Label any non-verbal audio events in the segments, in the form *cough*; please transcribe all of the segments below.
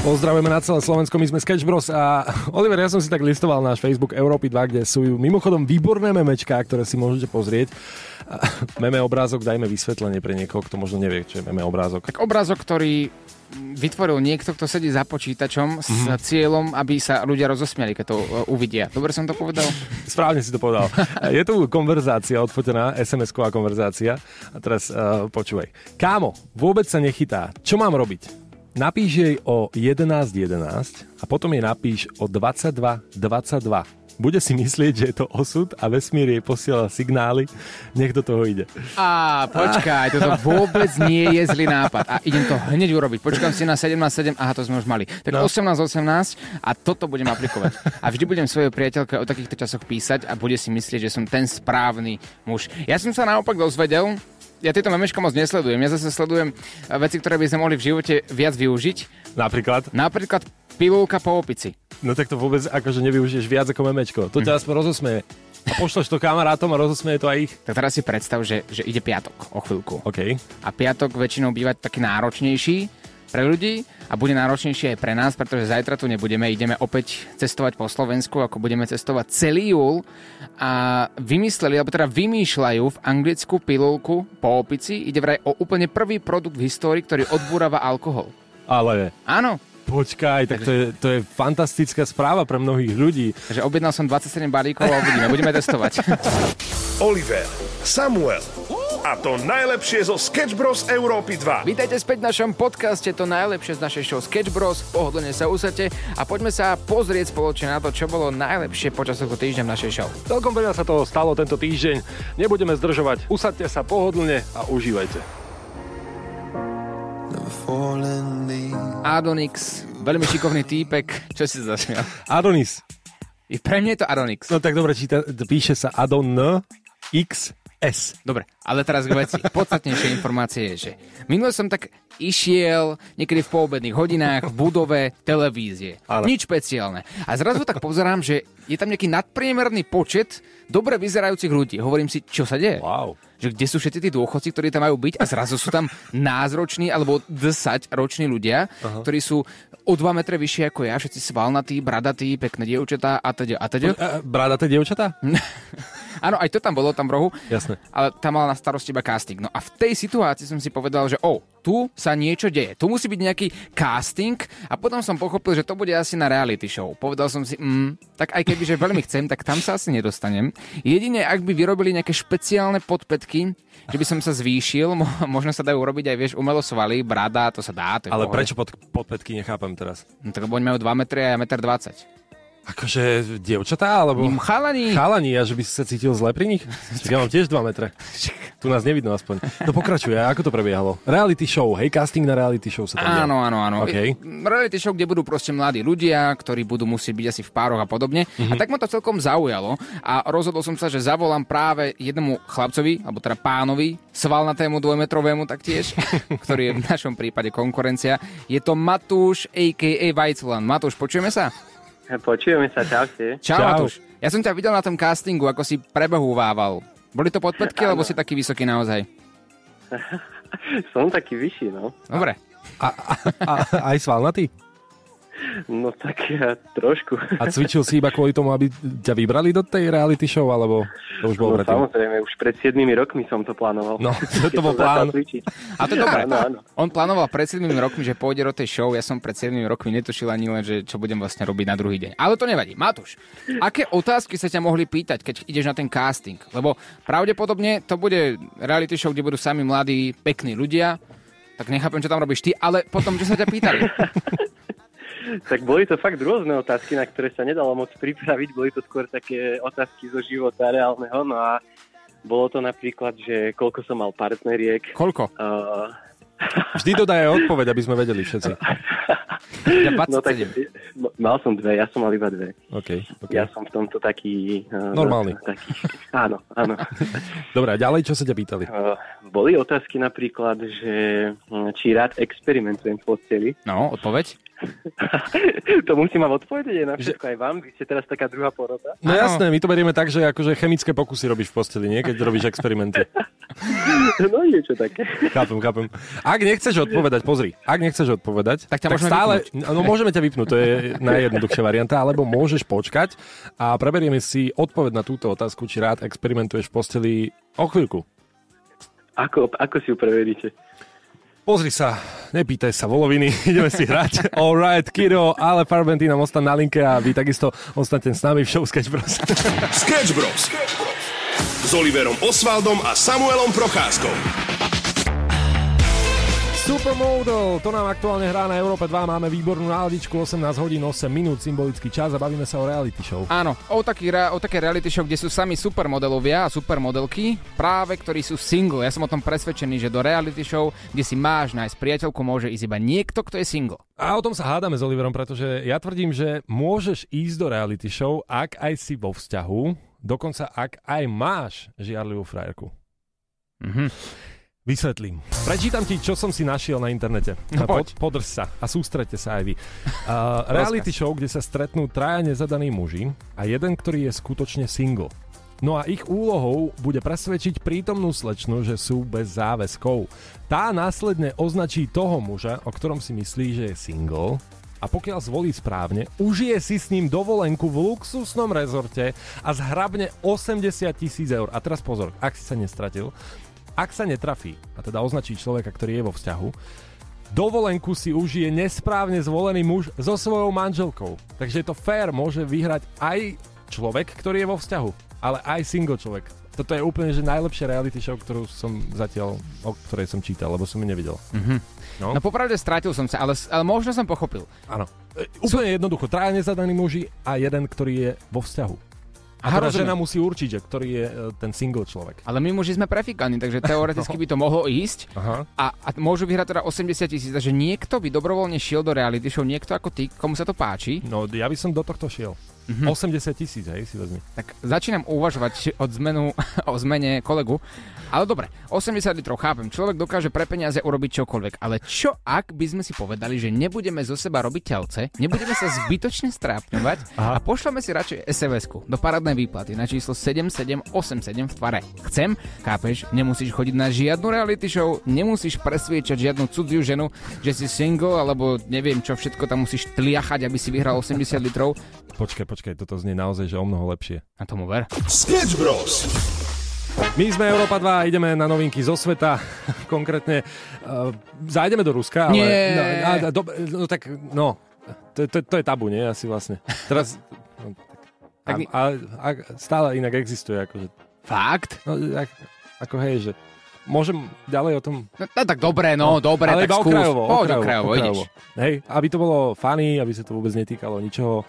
Pozdravujeme na celé Slovensko, my sme Sketch Bros a *laughs* Oliver, ja som si tak listoval náš Facebook Európy 2, kde sú mimochodom výborné memečká, ktoré si môžete pozrieť. *laughs* Meme obrázok, dajme vysvetlenie pre niekoho, kto možno nevie, čo je meme obrázok. Tak obrázok, ktorý vytvoril niekto, kto sedí za počítačom s mm-hmm. cieľom, aby sa ľudia rozosmiali, keď to uh, uvidia. Dobre som to povedal? *laughs* Správne si to povedal. Je tu konverzácia odfotená, SMS-ková konverzácia. A teraz uh, počúvaj. Kámo, vôbec sa nechytá. Čo mám robiť? Napíš jej o 11.11 11 a potom jej napíš o 22.22. 22. Bude si myslieť, že je to osud a vesmír jej posiela signály, nech do toho ide. Á, počkaj, toto vôbec nie je zlý nápad. A idem to hneď urobiť. Počkám si na 17.7, aha, to sme už mali. Tak no. 18.18 a toto budem aplikovať. A vždy budem svojej priateľke o takýchto časoch písať a bude si myslieť, že som ten správny muž. Ja som sa naopak dozvedel, ja tieto memeška moc nesledujem. Ja zase sledujem veci, ktoré by sme mohli v živote viac využiť. Napríklad? Napríklad pilulka po opici. No tak to vôbec akože nevyužiješ viac ako memečko. To ťa hm. aspoň rozosmeje. A pošleš to kamarátom a rozosmeje to aj ich. Tak teraz si predstav, že, že ide piatok o chvíľku. OK. A piatok väčšinou býva taký náročnejší pre ľudí a bude náročnejšie aj pre nás, pretože zajtra tu nebudeme, ideme opäť cestovať po Slovensku, ako budeme cestovať celý júl a vymysleli, alebo teda vymýšľajú v anglickú pilulku po opici, ide vraj o úplne prvý produkt v histórii, ktorý odbúrava alkohol. Ale... Áno, Počkaj, tak to je, to je fantastická správa pre mnohých ľudí. Takže objednal som 27 balíkov a uvidíme, budeme testovať. *laughs* Oliver, Samuel a to najlepšie zo Sketch Bros. Európy 2. Vítajte späť v našom podcaste, to najlepšie z našej show Sketch Bros. Pohodlne sa usadte a poďme sa pozrieť spoločne na to, čo bolo najlepšie počas tohto týždňa v našej show. Celkom veľa sa toho stalo tento týždeň. Nebudeme zdržovať. Usadte sa pohodlne a užívajte. Adonix, veľmi šikovný týpek. *laughs* Čo si zasmial? Adonis. I pre mňa je to Adonix. No tak dobre, číta, píše sa Adon X S. Dobre, ale teraz k veci. Podstatnejšia informácie je, že minule som tak išiel niekedy v poobedných hodinách v budove televízie. Ale. Nič špeciálne. A zrazu tak pozerám, že je tam nejaký nadpriemerný počet dobre vyzerajúcich ľudí. Hovorím si, čo sa deje? Wow. Že kde sú všetci tí dôchodci, ktorí tam majú byť a zrazu sú tam názroční alebo 10 roční ľudia, Aha. ktorí sú o 2 metre vyššie ako ja, všetci svalnatí, bradatí, pekné dievčatá a teda. A teda. Bradaté dievčatá? *laughs* Áno, aj to tam bolo, tam v rohu. Jasné. Ale tam mal na starosti iba casting. No a v tej situácii som si povedal, že o, tu sa niečo deje. Tu musí byť nejaký casting a potom som pochopil, že to bude asi na reality show. Povedal som si, mm, tak aj keby, že veľmi chcem, tak tam sa asi nedostanem. Jedine, ak by vyrobili nejaké špeciálne podpetky, že by som sa zvýšil, možno sa dajú urobiť aj, vieš, umelo svaly, brada, to sa dá. To Ale prečo pod, podpetky nechápem teraz? No tak lebo oni majú 2 metre a ja 1,20 m. Akože dievčatá, alebo... Chalani. Chalani, a že by si sa cítil zle pri nich? Čiže ja mám tiež 2 metre. Tu nás nevidno aspoň. To pokračuje, ako to prebiehalo? Reality show, hej, casting na reality show sa tam Áno, áno, áno. Okay. Reality show, kde budú proste mladí ľudia, ktorí budú musieť byť asi v pároch a podobne. Mm-hmm. A tak ma to celkom zaujalo a rozhodol som sa, že zavolám práve jednému chlapcovi, alebo teda pánovi, sval na tému dvojmetrovému taktiež, *laughs* ktorý je v našom prípade konkurencia. Je to Matúš, a.k.a. Vajclan. Matúš, počujeme sa? Počujeme sa, čaute. Čau, Čau. Matúš. Ja som ťa videl na tom castingu, ako si prebehúvával. Boli to podpetky, alebo si taký vysoký naozaj? *laughs* som taký vyšší, no. Dobre. A, a, a aj svalnatý? No tak ja trošku. A cvičil si iba kvôli tomu, aby ťa vybrali do tej reality show, alebo to už bolo no, predtým? samozrejme, už pred 7 rokmi som to plánoval. No, *laughs* to bol plán. A to je dobré. Áno, áno. On plánoval pred 7 rokmi, že pôjde do tej show, ja som pred 7 rokmi netušil ani len, že čo budem vlastne robiť na druhý deň. Ale to nevadí. Matúš, aké otázky sa ťa mohli pýtať, keď ideš na ten casting? Lebo pravdepodobne to bude reality show, kde budú sami mladí, pekní ľudia, tak nechápem, čo tam robíš ty, ale potom, čo sa ťa pýtali? *laughs* tak boli to fakt rôzne otázky, na ktoré sa nedalo moc pripraviť. Boli to skôr také otázky zo života reálneho. No a bolo to napríklad, že koľko som mal partneriek. Koľko? Uh, Vždy dodaj odpoveď, aby sme vedeli všetci. *laughs* Ja no tak, mal som dve, ja som mal iba dve. Okay, okay. Ja som v tomto taký... Uh, Normálny. Taký, áno, áno. *laughs* Dobre, a ďalej, čo sa ťa pýtali? Uh, boli otázky napríklad, že hm, či rád experimentujem v posteli. No, odpoveď? *laughs* to musím vám odpovedať na všetko aj vám. Vy ste teraz taká druhá porota. No jasné, my to berieme tak, že akože chemické pokusy robíš v posteli, nie? Keď robíš experimenty. *laughs* *laughs* No niečo také. Chápem, chápem. Ak nechceš odpovedať, pozri, ak nechceš odpovedať, Tak ťa môžeme stále, no môžeme ťa vypnúť, to je najjednoduchšia varianta, alebo môžeš počkať a preberieme si odpoveď na túto otázku, či rád experimentuješ v posteli o chvíľku. Ako, ako si ju preveríte? Pozri sa, nepýtaj sa voloviny, *laughs* ideme si hrať. Alright, Kiro, ale Farbentý nám ostan na linke a vy takisto ostanete s nami v show Sketch Bros. Sketch Bros. S Oliverom Osvaldom a Samuelom Procházkou. Supermodel, to nám aktuálne hrá na Európe 2, máme výbornú náladičku, 18 hodín 8 minút, symbolický čas a bavíme sa o reality show. Áno, o, taký, o také reality show, kde sú sami supermodelovia a supermodelky, práve ktorí sú single. Ja som o tom presvedčený, že do reality show, kde si máš nájsť priateľku, môže ísť iba niekto, kto je single. A o tom sa hádame s Oliverom, pretože ja tvrdím, že môžeš ísť do reality show, ak aj si vo vzťahu, dokonca ak aj máš žiarlivú frajerku. Mhm. Vysvetlím. Prečítam ti, čo som si našiel na internete. No Pod, poď. podrž sa a sústrete sa aj vy. *laughs* Uh, reality show, kde sa stretnú traja nezadaní muži a jeden, ktorý je skutočne single. No a ich úlohou bude presvedčiť prítomnú slečnu, že sú bez záväzkov. Tá následne označí toho muža, o ktorom si myslí, že je single a pokiaľ zvolí správne, užije si s ním dovolenku v luxusnom rezorte a zhrabne 80 tisíc eur. A teraz pozor, ak si sa nestratil, ak sa netrafí, a teda označí človeka, ktorý je vo vzťahu, dovolenku si užije nesprávne zvolený muž so svojou manželkou. Takže je to fair, môže vyhrať aj človek, ktorý je vo vzťahu, ale aj single človek. Toto je úplne že najlepšia reality show, ktorú som zatiaľ, o ktorej som čítal, lebo som ju nevidel. No. No popravde strátil som sa, ale, ale možno som pochopil. Áno. E, úplne jednoducho. Traja nezadaní muži a jeden, ktorý je vo vzťahu. A Aha, teda žena musí určiť, že ktorý je e, ten single človek. Ale my muži sme prefikaní, takže teoreticky *laughs* by to mohlo ísť Aha. a, a môžu vyhrať teda 80 tisíc, takže niekto by dobrovoľne šiel do reality show, niekto ako ty, komu sa to páči, No, ja by som do tohto šiel. Mhm. 80 tisíc, hej, si vezmi. tak začínam uvažovať od zmenu, *laughs* o zmene kolegu. Ale dobre, 80 litrov chápem, človek dokáže pre peniaze urobiť čokoľvek, ale čo ak by sme si povedali, že nebudeme zo seba robiť telce, nebudeme sa zbytočne strápňovať Aha. a pošleme si radšej SMS-ku do parádnej výplaty na číslo 7787 v tvare. Chcem, chápeš, nemusíš chodiť na žiadnu reality show, nemusíš presviečať žiadnu cudziu ženu, že si single, alebo neviem čo všetko tam musíš tliachať, aby si vyhral 80 litrov. Počkaj, počkaj, toto znie naozaj, že o mnoho lepšie. A tomu ver. Sketch Bros. My sme Európa 2, ideme na novinky zo sveta. *laughs* Konkrétne uh, zájdeme do Ruska, ale... Nie. No, a, a, do, no tak, no, to, to, to je tabu, nie? Asi vlastne. Teraz... No, tak, Tak- a, a, a stále inak existuje, akože... Fakt? No, ak, ako hej, že... Môžem ďalej o tom... No, no tak dobre, no, dobre, ale tak skús. okrajovo, Poď okrajovo, okrajovo, ideš. okrajovo. Hej, aby to bolo funny, aby sa to vôbec netýkalo ničoho.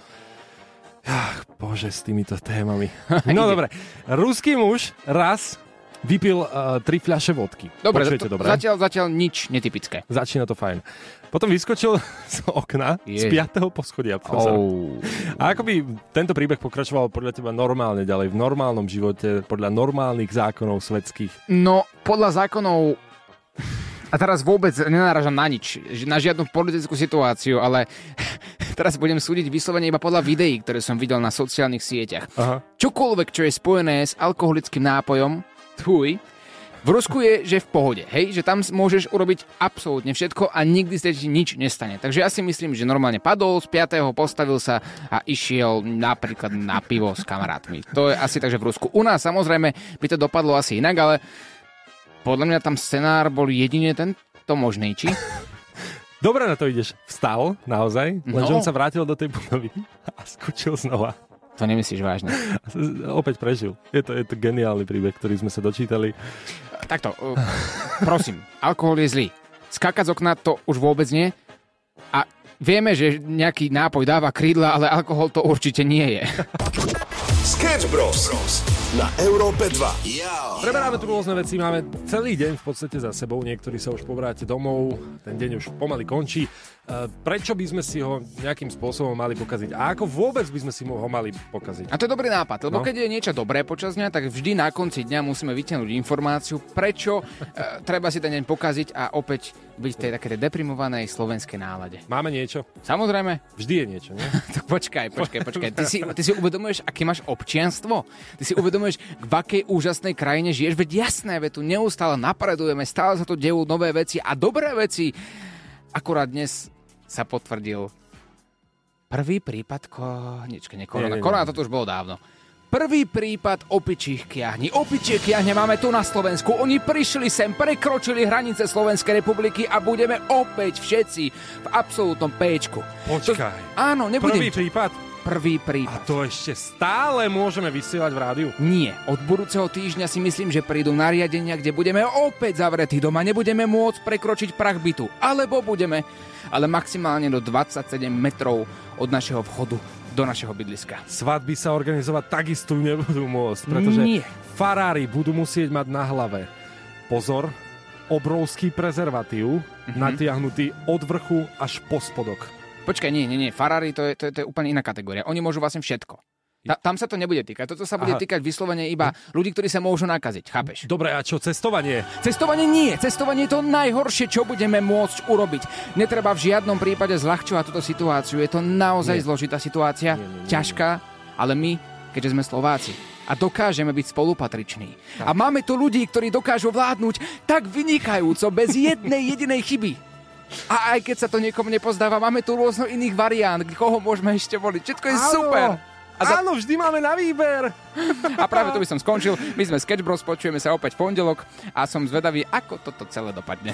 Ach, bože, s týmito témami. *laughs* No dobre, ruský muž raz vypil uh, tri fľaše vodky. Dobre, Počujete to, dobre? Zatiaľ, zatiaľ nič netypické. Začína to fajn. Potom vyskočil *laughs* z okna z Jej. 5. poschodia. Oh. A ako by tento príbeh pokračoval podľa teba normálne ďalej, v normálnom živote, podľa normálnych zákonov svetských? No, podľa zákonov... A teraz vôbec nenáražam na nič, na žiadnu politickú situáciu, ale teraz budem súdiť vyslovene iba podľa videí, ktoré som videl na sociálnych sieťach. Aha. Čokoľvek, čo je spojené s alkoholickým nápojom, tvúj, v Rusku je, že v pohode, hej, že tam môžeš urobiť absolútne všetko a nikdy sa ti nič nestane. Takže ja si myslím, že normálne padol z 5. postavil sa a išiel napríklad na pivo s kamarátmi. To je asi takže v Rusku. U nás samozrejme by to dopadlo asi inak, ale podľa mňa tam scenár bol jedine tento možný, či? *laughs* Dobre na to ideš. Vstal, naozaj, lenže No. on sa vrátil do tej budovy a skočil znova. To nemyslíš vážne. Opäť prežil. Je to, je to geniálny príbeh, ktorý sme sa dočítali. Takto, uh, prosím, alkohol je zlý. Skákať z okna to už vôbec nie. A vieme, že nejaký nápoj dáva krídla, ale alkohol to určite nie je. *laughs* Sketch Bros. Na Európe 2. Preberáme tu rôzne veci, máme celý deň v podstate za sebou, niektorí sa už povráte domov, ten deň už pomaly končí. Uh, prečo by sme si ho nejakým spôsobom mali pokaziť? A ako vôbec by sme si ho mali pokaziť? A to je dobrý nápad, lebo No. keď je niečo dobré počas dňa, tak vždy na konci dňa musíme vytiahnuť informáciu, prečo e, treba si ten deň pokaziť a opäť byť v tej také deprimovanej slovenskej nálade. Máme niečo? Samozrejme, Vždy je niečo, nie? *laughs* tak počkaj, počkaj, počkaj. Ty si, ty si uvedomuješ, aké máš občianstvo? Ty si uvedomuješ, v akej úžasnej krajine žiješ? Veď jasné, veď tu neustále napredujeme, stále sa tu dejú nové veci a dobré veci. Akurát dnes sa potvrdil prvý prípad koničke, nie korona. Korona toto už bolo dávno. Prvý prípad opičích kiahní. Opičie kiahne máme tu na Slovensku. Oni prišli sem, prekročili hranice Slovenskej republiky a budeme opäť všetci v absolútnom péčku. Počkaj. Áno, nebudem... Prvý prípad? Prvý A prípad. to ešte stále môžeme vysielať v rádiu? Nie, od budúceho týždňa si myslím, že prídu nariadenia, kde budeme opäť zavretí doma, nebudeme môcť prekročiť prach bytu. Alebo budeme, ale maximálne do 27 metrov od našeho vchodu do našeho bydliska. Svadby sa organizovať takisto nebudú môcť, pretože Nie. farári budú musieť mať na hlave pozor, obrovský prezervatív, Mhm. natiahnutý od vrchu až po spodok. Počkaj, nie, nie, nie, Ferrari to je, to je, to je úplne iná kategória. Oni môžu vlastne všetko. Ta, tam sa to nebude týkať. Toto sa bude Aha. týkať vyslovene iba ľudí, ktorí sa môžu nakaziť. Chápeš? Dobre, a čo cestovanie? Cestovanie nie. Cestovanie je to najhoršie, čo budeme môcť urobiť. Netreba v žiadnom prípade zľahčovať túto situáciu. Je to naozaj Nie. zložitá situácia, Nie, nie, nie, ťažká, ale my, keďže sme Slováci, a dokážeme byť spolupatriční. A máme tu ľudí, ktorí dokážu vládnuť tak vynikajúco, bez jednej *laughs* jedinej chyby. A aj keď sa to niekomu nepozdáva, máme tu rôzno iných variant, koho môžeme ešte voliť. Všetko je super. A za... Áno, vždy máme na výber. A práve tu by som skončil. My sme Sketch Bros, počujeme sa opäť v pondelok a som zvedavý, ako toto celé dopadne.